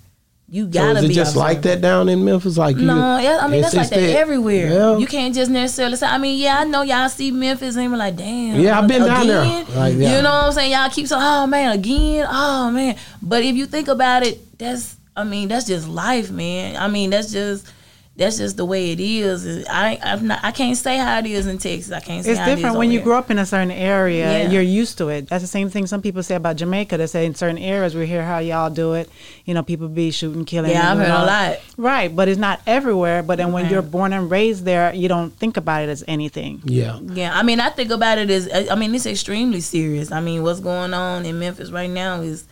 You gotta is it be just like that down in Memphis? Like you, No, yeah, I mean that's like that that- everywhere. Yeah. You can't just necessarily say. I mean, yeah, I know y'all see Memphis and we're like, damn. Yeah, I've been down there. Like, yeah. You know what I'm saying? Y'all keep saying, oh man, again, oh man. But if you think about it, that's, I mean, that's just life, man. I mean, that's just. That's just the way it is. I I'm not, I can't say how it is in Texas. I can't say It's how it is different when you there. grow up in a certain area. Yeah. You're used to it. That's the same thing some people say about Jamaica. They say in certain areas we hear how y'all do it. You know, people be shooting, killing. Yeah, I've and heard all a lot. Right, but it's not everywhere. But then when you're born and raised there, you don't think about it as anything. yeah. Yeah, I mean, I think about it as I mean, it's extremely serious. I mean, what's going on in Memphis right now is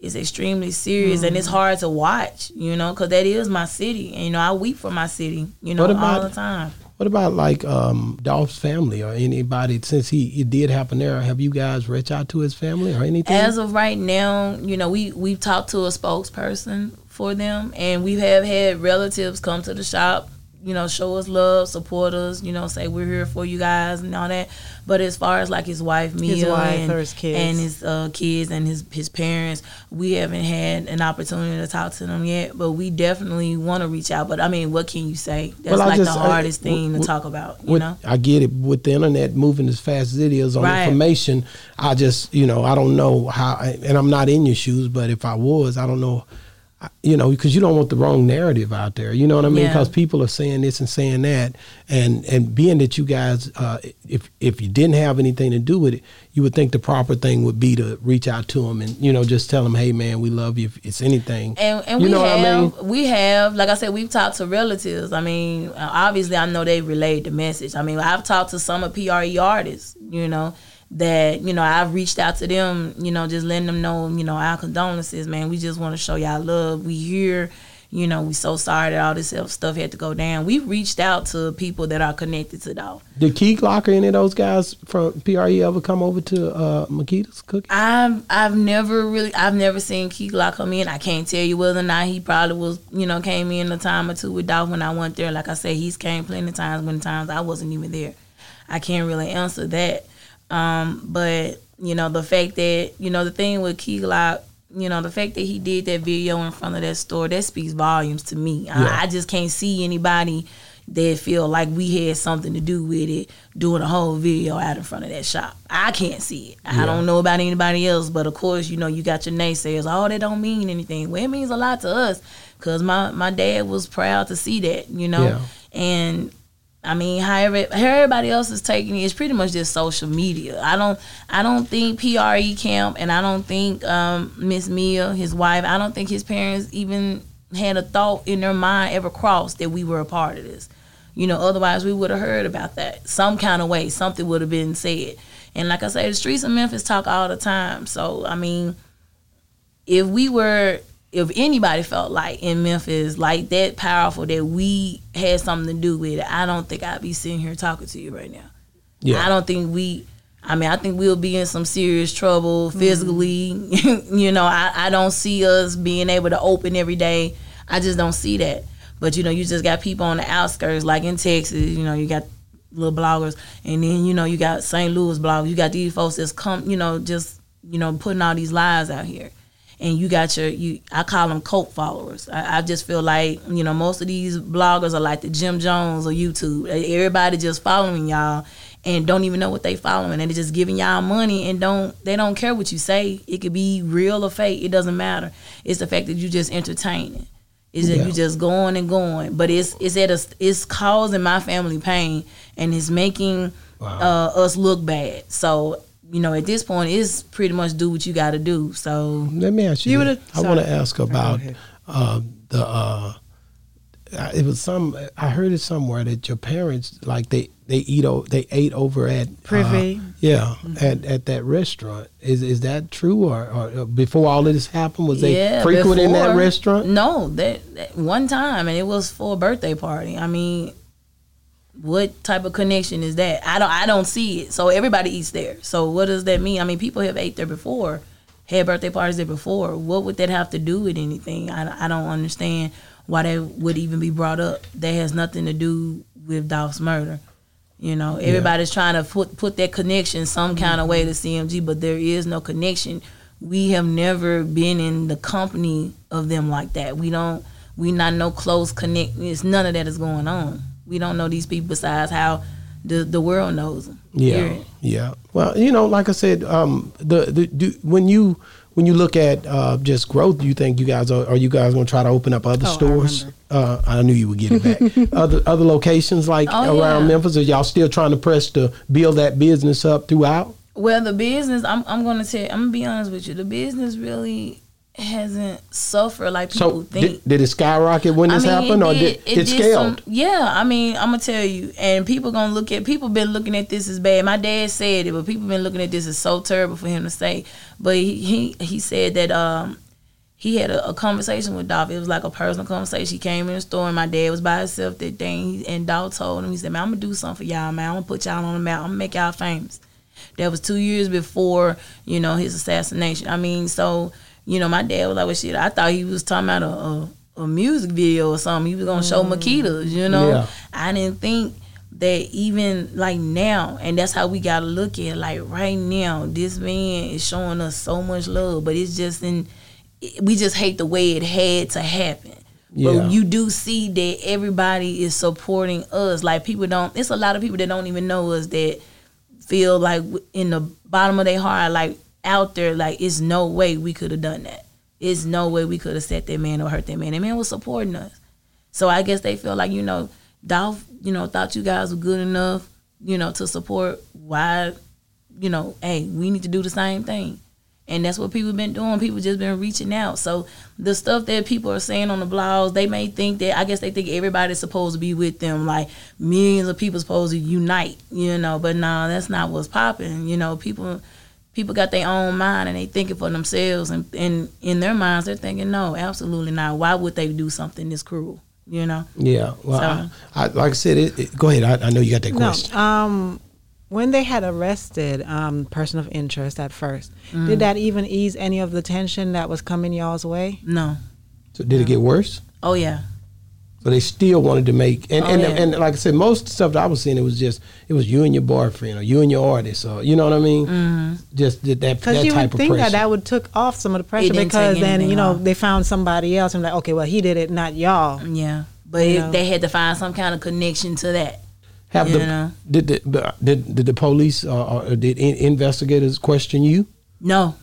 is extremely serious, and it's Mm. hard to watch. You know, because that is my city, and you know, I weep for my city. You know, about- all the time. What about like um, Dolph's family or anybody? Since he it did happen there, have you guys reached out to his family or anything? As of right now, you know, we we've talked to a spokesperson for them, and we have had relatives come to the shop. You know, show us love, support us. You know, say we're here for you guys and all that. But as far as like his wife Mia wife and, or his kids. and his uh, kids and his his parents, we haven't had an opportunity to talk to them yet. But we definitely want to reach out. But I mean, what can you say? That's Well, like just- the I- hardest thing w- to talk about. You with, know. I get it with the internet moving as fast as it is on Right. information. I just, you know, I don't know how, and I'm not in your shoes, but if I was, I don't know, I- you know, because you don't want the wrong narrative out there. You know what I mean? Yeah. Because people are saying this and saying that, and and being that you guys, uh, if if you didn't have anything to do with it, you would think the proper thing would be to reach out to them and you know just tell them, hey man, we love you. If it's anything, And, and you we know what I have, mean? we have, like I said, we've talked to relatives. I mean, obviously, I know they relayed the message. I mean, I've talked to some of PRE artists, you know, that you know I've reached out to them, you know, just letting them know, you know, our condolences, man. We just want to show y'all love. We here. You know, we so sorry that all this stuff had to go down. We've reached out to people that are connected to Dolph. Did Key Glock or any of those guys from PRE ever come over to uh, Makeda's cookie? I've I've never really I've never seen Key Glock come in. I can't tell you whether or not he probably was you know came in a time or two with Dolph when I went there. Like I said, he's came plenty of times when times I wasn't even there. I can't really answer that. Um, but you know the fact that you know the thing with Key Glock, you know the fact that he did that video in front of that store that speaks volumes to me. Yeah. I, I just can't see anybody that feel like we had something to do with it doing a whole video out in front of that shop. I can't see it. I don't know about anybody else, but of course, you know, you got your naysayers. Oh, that don't mean anything. Well, it means a lot to us because my, my dad was proud to see that, you know. Yeah. And I mean, how, every, how everybody else is taking it, is pretty much just social media. I don't I don't think PRE camp and I don't think um, Miss Mia, his wife, I don't think his parents even had a thought in their mind ever crossed that we were a part of this. You know, otherwise we would have heard about that some kind of way. Something would have been said. And like I say, the streets of Memphis talk all the time. So I mean, if we were, if anybody felt like in Memphis like that powerful that we had something to do with it, I don't think I'd be sitting here talking to you right now. Yeah. I don't think we. I mean, I think we'll be in some serious trouble mm-hmm. physically. you know, I, I don't see us being able to open every day. I just don't see that. But you know, you just got people on the outskirts, like in Texas. You know, you got little bloggers, and then you know you got St. Louis bloggers. You got these folks that's come, you know, just you know putting all these lies out here, and you got your you. I call them cult followers. I, I just feel like you know most of these bloggers are like the Jim Jones or YouTube. Everybody just following y'all and don't even know what they following and they're just giving y'all money and don't they don't care what you say. It could be real or fake. It doesn't matter. It's the fact that you just entertaining. Is that Yeah. you just going and going, but it's it's at a it's causing my family pain and it's making uh, us look bad. So you know, at this point, it's pretty much do what you got to do. So Let me ask you. You I want to ask about uh, the. Uh, uh, it was some. I heard it somewhere that your parents like they they eat o- they ate over at uh, Privy. yeah, at at that restaurant. Is is that true or, or before all of this happened was they yeah, frequent in that restaurant? No, that, that one time, and it was for a birthday party. I mean, what type of connection is that? I don't I don't see it. So everybody eats there. So what does that mean? I mean, people have ate there before, had birthday parties there before. What would that have to do with anything? I, I don't understand why that would even be brought up. That has nothing to do with Dolph's murder. You know, everybody's trying to put put that connection some kind of way to mm-hmm. CMG, but there is no connection. We have never been in the company of them like that. We don't. We not no close connect. It's none of that is going on. We don't know these people besides how the the world knows them. Yeah, Period. yeah. Well, you know, like I said, um, the the do, when you when you look at uh, just growth, you think you guys are, are you guys going to try to open up other Oh, stores? remember. uh, I knew you would get it back. other other locations like Oh, around yeah. Memphis, are y'all still trying to press to build that business up throughout? Well, the business. I'm I'm gonna tell. I'm gonna be honest with you. The business really hasn't suffered like people So think. did, did it skyrocket when this happened, or did it, scaled? some- yeah, I mean, I'm gonna tell you, and people gonna look at people been looking at this as bad. My dad said it, but people been looking at this as so terrible for him to say. But he he, he said that um he had a, a conversation with Dolph. It was like a personal conversation. He came in the store and my dad was by himself that day. And Dolph told him, he said, "Man, I'm gonna do something for y'all, man. I'm gonna put y'all on the map. I'm gonna make y'all famous." That was two years before you know his assassination. I mean, so you know, my dad was like, "Well, shit." I thought he was talking about a a, a music video or something. He was gonna show mm. Makedas. You know, Yeah. I didn't think that even like now, and that's how we gotta look at it. Like right now, this man is showing us so much love, but it's just in. We just hate the way it had to happen. Yeah. But you do see that everybody is supporting us. Like people don't. It's a lot of people that don't even know us that feel like in the bottom of their heart, like out there, like it's no way we could have done that. It's no way we could have set that man or hurt that man. That man was supporting us. So I guess they feel like, you know, Dolph, you know, thought you guys were good enough, you know, to support why, you know, hey, we need to do the same thing. And that's what people been doing. People just been reaching out. So the stuff that people are saying on the blogs, they may think that I guess they think everybody's supposed to be with them, like millions of people supposed to unite, you know. But no, that's not what's popping. You know, people people got their own mind and they thinking for themselves and, and in their minds they're thinking, No, absolutely not. Why would they do something this cruel? You know? Yeah. Well, So- I, I, like I said, it, it- go ahead. I, I know you got that No, question. um, when they had arrested um, person of interest at 1st Mm. did that even ease any of the tension that was coming y'all's way? No. So did it get worse? Oh yeah. So they still wanted to make and Oh, and, yeah. and like I said, most stuff that I was seeing it was just it was you and your boyfriend or you and your artist or you know what I mean. Mm-hmm. Just that that, Because that you type would think of pressure. that that would took off some of the pressure because then you know off. they found somebody else and like okay well he did it not y'all. Yeah. But it, they had to find some kind of connection to that. Have you the know. did the did did the police uh, or did in, investigators question you? No.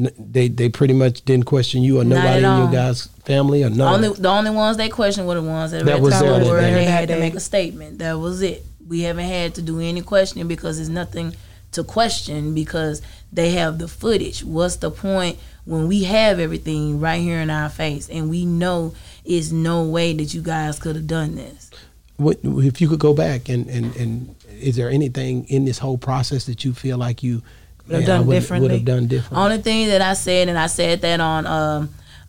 N- They they pretty much didn't question you or Not nobody in at your guys' family or none. Only the only ones they questioned were the ones that, That read was the there that word day. and they had to make a statement. That was it. We haven't had to do any questioning because there's nothing to question because they have the footage. What's the point when we have everything right here in our face and we know it's no way that you guys could have done this? What, if you could go back and, and, and is there anything in this whole process that you feel like you Would have done differently?" Would have done differently. Only thing that I said, and I said that on um,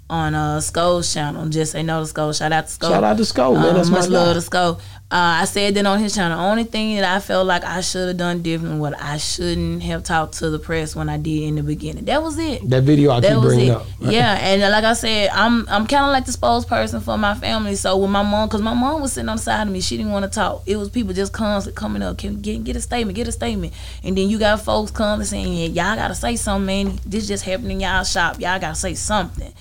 on uh Skull's channel. Just say no to Skull. Shout out to Skull. Shout out to Skull, man. Um, That's much love to Skull. Uh, I said that on his channel. Only thing that I felt like I should have done different, what I shouldn't have talked to the press when I did in the beginning. That was it. That video I That keep bringing it. up. Yeah, and like I said, I'm I'm kind of like the spokesperson for my family. So with my mom, because my mom was sitting on the side of me, she didn't want to talk. It was people just constantly coming up, can get get a statement, get a statement, and then you got folks coming saying, yeah, y'all gotta say something, man. This just happened in y'all shop. Y'all gotta say something.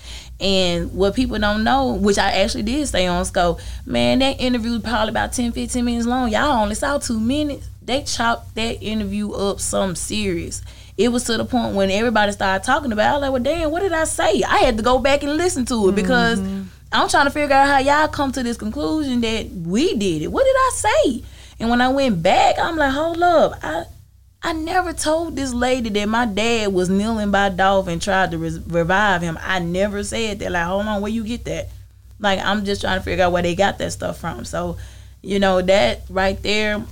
And what people don't know, which I actually did stay on scope, man, that interview was probably about 10, 15 minutes long. Y'all only saw two minutes. They chopped that interview up some serious. It was to the point when everybody started talking about it, I was like, well, damn, what did I say? I had to go back and listen to it because mm-hmm. I'm trying to figure out how y'all come to this conclusion that we did it. What did I say? And when I went back, I'm like, hold up. I I never told this lady that my dad was kneeling by Dolph and tried to res- revive him. I never said that. Like, hold on, where you get that? Like, I'm just trying to figure out where they got that stuff from. So, you know, that right there,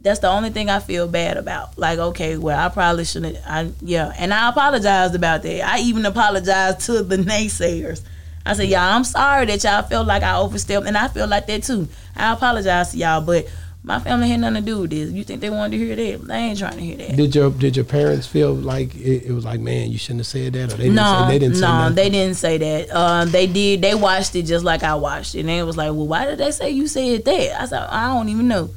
that's the only thing I feel bad about. Like, okay, well, I probably shouldn't. I yeah, and I apologized about that. I even apologized to the naysayers. I said, y'all, I'm sorry that y'all felt like I overstepped, and I feel like that too. I apologize to y'all, but my family had nothing to do with this. You think they wanted to hear that? They ain't trying to hear that. Did your did your parents feel like it, it was like, man, you shouldn't have said that, or they didn't no, say they didn't no, they didn't say that. Uh, they did. They watched it just like I watched it, and it was like, "Well, why did they say you said that?" I said, "I don't even know."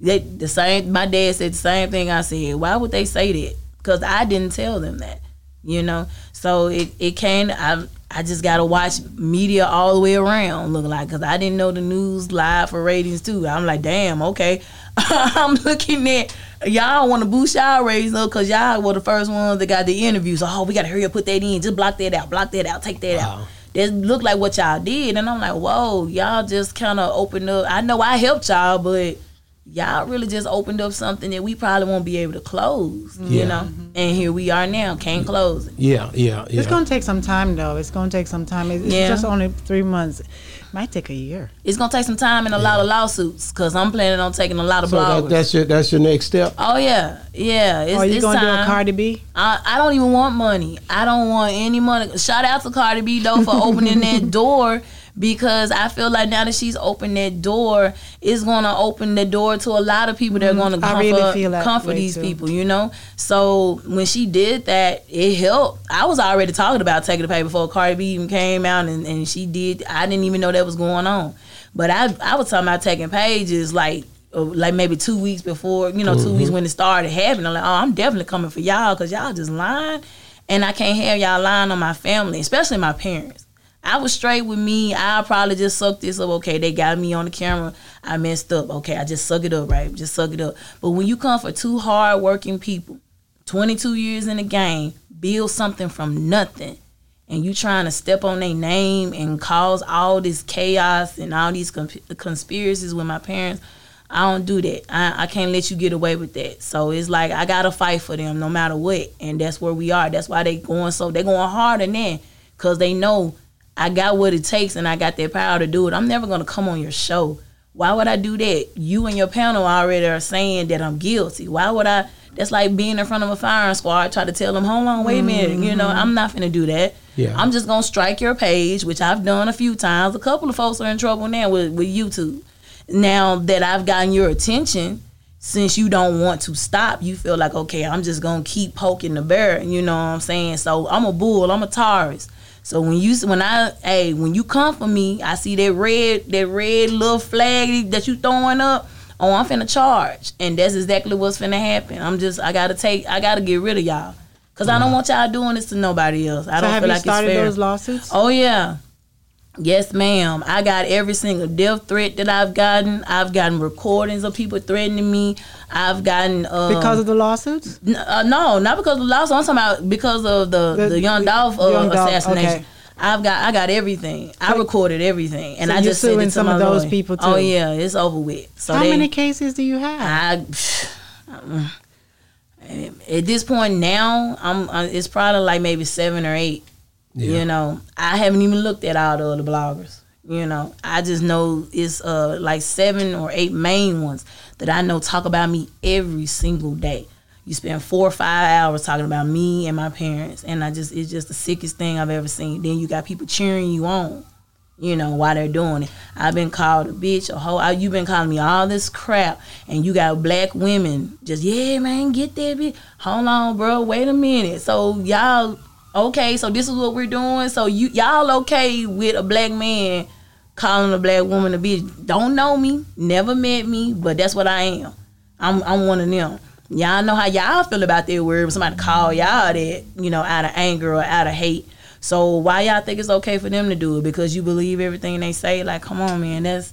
They the same. My dad said the same thing I said. Why would they say that? Because I didn't tell them that. You know. So it it came. I I just gotta watch media all the way around. Look like because I didn't know the news live for ratings too. I'm like, damn, okay. I'm looking at y'all want to boost y'all ratings up because y'all were the first ones that got the interviews. Oh, we gotta hurry up, put that in, just block that out, block that out, take that out. Wow. That looked like what y'all did, and I'm like, whoa, y'all just kind of opened up. I know I helped y'all, but y'all really just opened up something that we probably won't be able to close. You Yeah. know, and here we are now, can't close it. Yeah, yeah, yeah. It's going to take some time, though. It's going to take some time. It's it's Yeah. just only three months. Might take a year. It's gonna take some time and a lot of lawsuits because I'm planning on taking a lot of so bloggers. that, that's your that's your next step. oh yeah, yeah. It's, Are you it's going to do a time. Cardi B? I, I don't even want money. I don't want any money. Shout out to Cardi B though for opening that door because I feel like now that she's opened that door, it's gonna open the door to a lot of people that are gonna Mm-hmm. I comfort, really feel comfort these too. people, you know? So when she did that, it helped. I was already talking about taking the pay before Cardi B even came out and, and she did I didn't even know that was going on. But I I was talking about taking pages like uh, like maybe two weeks before, you know, two Mm-hmm. weeks when it started happening. I'm like, oh, I'm definitely coming for y'all because y'all just lying, and I can't have y'all lying on my family, especially my parents. I was straight with me. I probably just sucked this up. Okay, they got me on the camera. I messed up. Okay, I just suck it up, right? Just suck it up. But when you come for two hard working people, 22 years in the game, build something from nothing, and you trying to step on their name and cause all this chaos and all these con- conspiracies with my parents, I don't do that. I, I can't let you get away with that. So it's like I gotta fight for them no matter what, and that's where we are. That's why they going so they going harder now, cause they know I got what it takes and I got that power to do it. I'm never gonna come on your show. Why would I do that? You and your panel already are saying that I'm guilty. Why would I? That's like being in front of a firing squad, try to tell them, hold on, wait a minute. You know, mm-hmm. I'm not gonna do that. Yeah. I'm just gonna strike your page, which I've done a few times. A couple of folks are in trouble now with, with YouTube. Now that I've gotten your attention, since you don't want to stop, you feel like, okay, I'm just gonna keep poking the bear. You know what I'm saying? So I'm a bull. I'm a Taurus. So when you when I hey when you come for me, I see that red that red little flag that you throwing up. Oh, I'm finna charge, and that's exactly what's finna happen. I'm just I gotta take I gotta get rid of y'all, cause I don't want y'all doing this to nobody else. I So don't have feel like it's fair. those lawsuits? Oh yeah. Yes, ma'am. I got every single death threat that I've gotten. I've gotten recordings of people threatening me. I've gotten uh, because of the lawsuits? N- uh, no, not because of the lawsuit. I'm talking about because of the The- the, young Dolph uh, Young assassination. okay. I've got I got everything. I So- recorded everything, and so I just sent suing it to some of those lawyer. people, Too. Oh yeah, it's over with. So How they, many cases do you have? I at this point now, I'm uh, it's probably like maybe seven or eight. Yeah. You know, I haven't even looked at all the other bloggers. You know, I just know it's uh like seven or eight main ones that I know talk about me every single day. you spend four or five hours talking about me and my parents, and I just it's just the sickest thing I've ever seen. Then you got people cheering you on, you know, while they're doing it. I've been called a bitch, a hoe. You've been calling me all this crap, and you got black women just yeah, man, get that bitch. Hold on, bro, wait a minute. So y'all okay? So this is what we're doing. So you y'all okay with a black man? calling a black woman a bitch. Don't know me, never met me, but that's what I am. I'm I'm one of them. Y'all know how y'all feel about that word when somebody call y'all that, you know, out of anger or out of hate. So why y'all think it's okay for them to do it? Because you believe everything they say? Like, come on, man. That's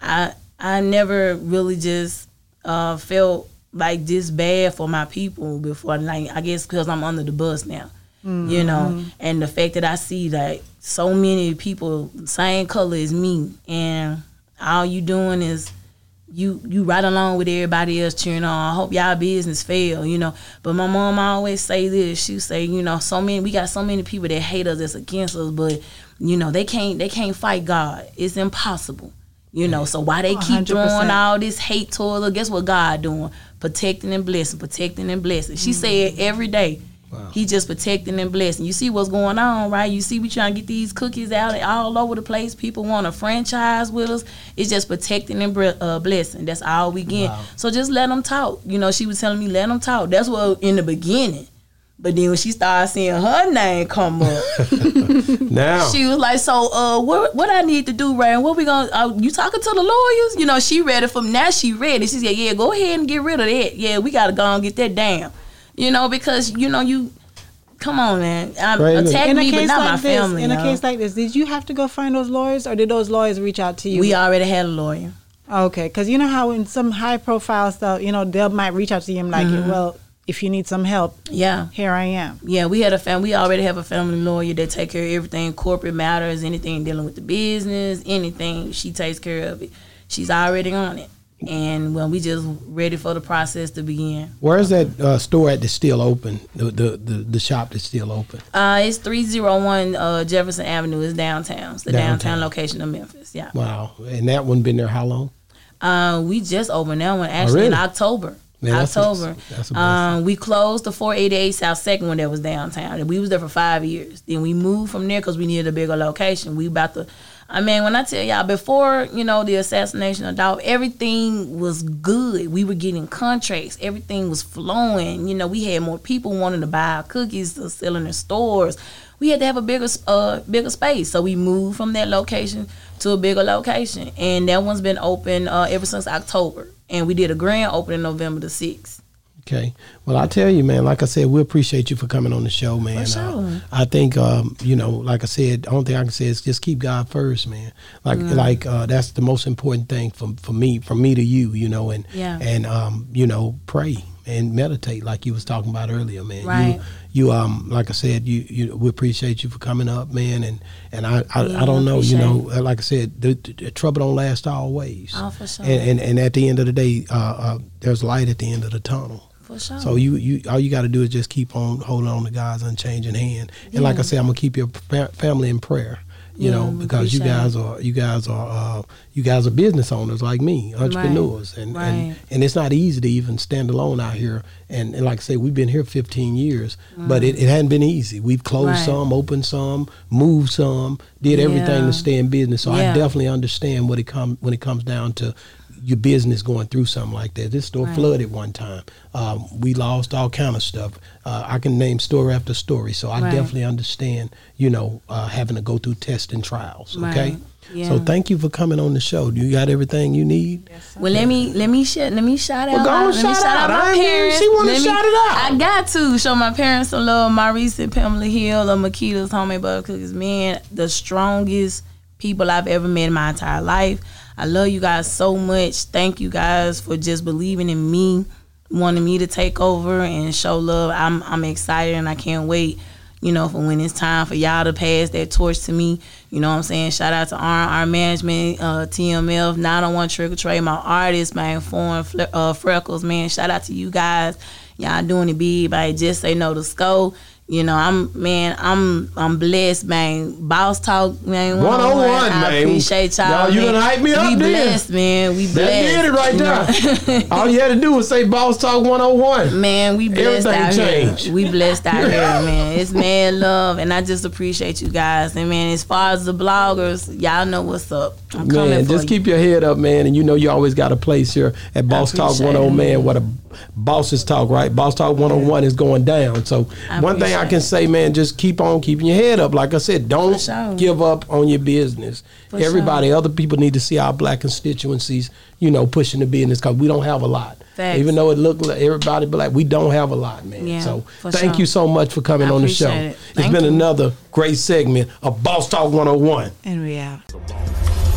I I never really just uh, felt like this bad for my people before. Like I guess because I'm under the bus now. Mm-hmm. You know, and the fact that I see like so many people same color as me, and all you doing is you you right along with everybody else cheering on. I hope y'all business fail, you know. But my mom always say this. She say, you know, so many we got so many people that hate us that's against us, but you know they can't they can't fight God. It's impossible. You know, so why they keep 100%. throwing all this hate towards us? Guess what God doing? Protecting and blessing, protecting and blessing. She mm-hmm. said every day Wow. He just protecting and blessing. You see what's going on, right? You see we trying to get these cookies out all over the place. People want to franchise with us. It's just protecting and uh, blessing. That's all we get. Wow. So just let them talk. You know, she was telling me let them talk. That's what in the beginning. But then when she started seeing her name come up, now she was like, "So, uh, what what I need to do, Ryan? What we gonna? Uh, you talking to the lawyers? You know, she ready from now. She ready. She said, "Yeah, go ahead and get rid of that. Yeah, we gotta go and get that down." You know, because you know you. Come on, man. Um, attack me, but not like my this, family. In a case like this, did you have to go find those lawyers, or did those lawyers reach out to you? We already had a lawyer. Okay, because you know how in some high profile stuff, you know, they might reach out to you and like, mm-hmm. well, if you need some help, yeah, here I am. Yeah, we had a family. We already have a family lawyer that take care of everything, corporate matters, anything dealing with the business, anything. She takes care of it. She's already on it and when we just ready for the process to begin. Where's that uh, store at that's still open? The, the the, the shop that's still open. Uh, it's three zero one uh, Jefferson Avenue. It's downtown. It's the downtown. downtown. location of Memphis. Yeah. Wow, and that one been there how long? Uh, we just opened that one actually oh, really? in October. Man, October. That's a, that's um, we closed the 488 South Second one that was downtown. And we was there for five years. Then we moved from there because we needed a bigger location. We about to I mean, when I tell y'all before, you know, the assassination of Dolph, everything was good. We were getting contracts. Everything was flowing. You know, we had more people wanting to buy our cookies to sell in the stores. We had to have a bigger, uh, bigger space. So we moved from that location to a bigger location, and that one's been open uh, ever since October. And we did a grand opening November the sixth. Okay. Well, I tell you, man. Like I said, we appreciate you for coming on the show, man. For sure. Uh, I think, um, you know, like I said, the only thing I can say is just keep God first, man. Like, mm. like uh, that's the most important thing for for me, from me to you, you know, and yeah. and um, you know, pray and meditate, like you was talking about earlier, man. Right. You, you um like I said you you we appreciate you for coming up man and and I I, yeah, I don't know you know like I said the, the, trouble don't last always oh for sure and and, and at the end of the day uh, uh, there's light at the end of the tunnel for sure. So you, you all you got to do is just keep on holding on to God's unchanging hand. And yeah. like I said, I'm gonna keep your family in prayer. You yeah, know, because you guys are you guys are uh, you guys are business owners like me, entrepreneurs, right. and, right. and and it's not easy to even stand alone out here. And, and like I say, we've been here 15 years, mm. but it, it hadn't been easy. We've closed right. some, opened some, moved some, did everything to stay in business. So I definitely understand what it come when it comes down to your business going through something like that. This store right. flooded one time. Um, we lost all kind of stuff. Uh, I can name story after story, so I right. definitely understand. You know, uh, having to go through tests and trials. Okay. Yeah. So thank you for coming on the show. Do you got everything you need? Yes, well, let me let me sh- let me shout out. Well, go let shout, me shout out. out my parents. She want to shout it out. I got to show my parents some love. My recent Pamela Hill of Makeda's homemade butter cookies. Man, the strongest people I've ever met in my entire life. I love you guys so much. Thank you guys for just believing in me, wanting me to take over and show love. I'm I'm excited and I can't wait. You know, for when it's time for y'all to pass that torch to me. You know what I'm saying? Shout out to our our management, uh, TMF, 901 Trick or Trade, my artist, my informed uh, Freckles, man. Shout out to you guys. Y'all doing it big by just say no to SCO You know, I'm man, I'm I'm blessed, man. Boss talk, man. 101, I man. appreciate y'all. Y'all, you man. done hype me up We then. blessed, man. We blessed. That did it right you know? there. All you had to do was say Boss Talk 101. Man, we blessed Everything out changed. here. We blessed out here, man. It's man love, and I just appreciate you guys. And man, as far as the bloggers, y'all know what's up. I'm coming Man, just you. keep your head up, man, and you know you always got a place here at Boss Talk appreciate 101, it. man. What a bosses talk, right? Boss Talk 101 is going down. So I one thing I can say, man, just keep on keeping your head up. Like I said, don't sure. give up on your business. For Everybody, other people need to see our black constituencies, you know, pushing the business because we don't have a lot. Facts. Even though it looked like everybody, but like we don't have a lot, man. Yeah, so thank sure. you so much for coming I on the show. It. has been you. another great segment of Boss Talk 101. And we out.